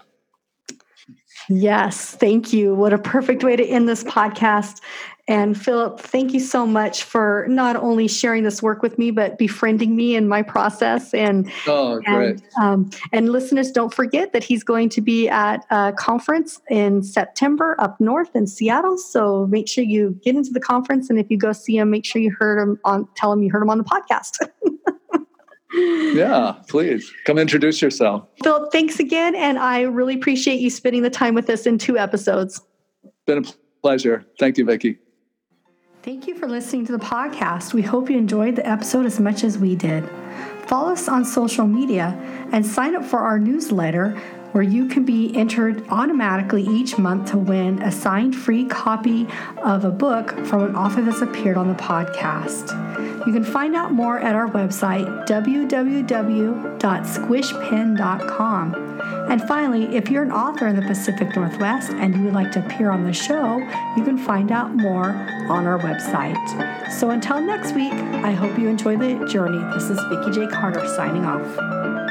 Yes, thank you. What a perfect way to end this podcast. And Philip, thank you so much for not only sharing this work with me, but befriending me in my process. And oh, great! And, um, and listeners, don't forget that he's going to be at a conference in September up north in Seattle. So make sure you get into the conference, and if you go see him, make sure you heard him on. Tell him you heard him on the podcast. [laughs] yeah, please come introduce yourself. Philip, thanks again. And I really appreciate you spending the time with us in two episodes. Been a pleasure. Thank you, Vicki. Thank you for listening to the podcast. We hope you enjoyed the episode as much as we did. Follow us on social media and sign up for our newsletter where you can be entered automatically each month to win a signed free copy of a book from an author that's appeared on the podcast. You can find out more at our website, www.squishpen.com. And finally, if you're an author in the Pacific Northwest and you would like to appear on the show, you can find out more on our website. So until next week, I hope you enjoy the journey. This is Vicki J. Carter signing off.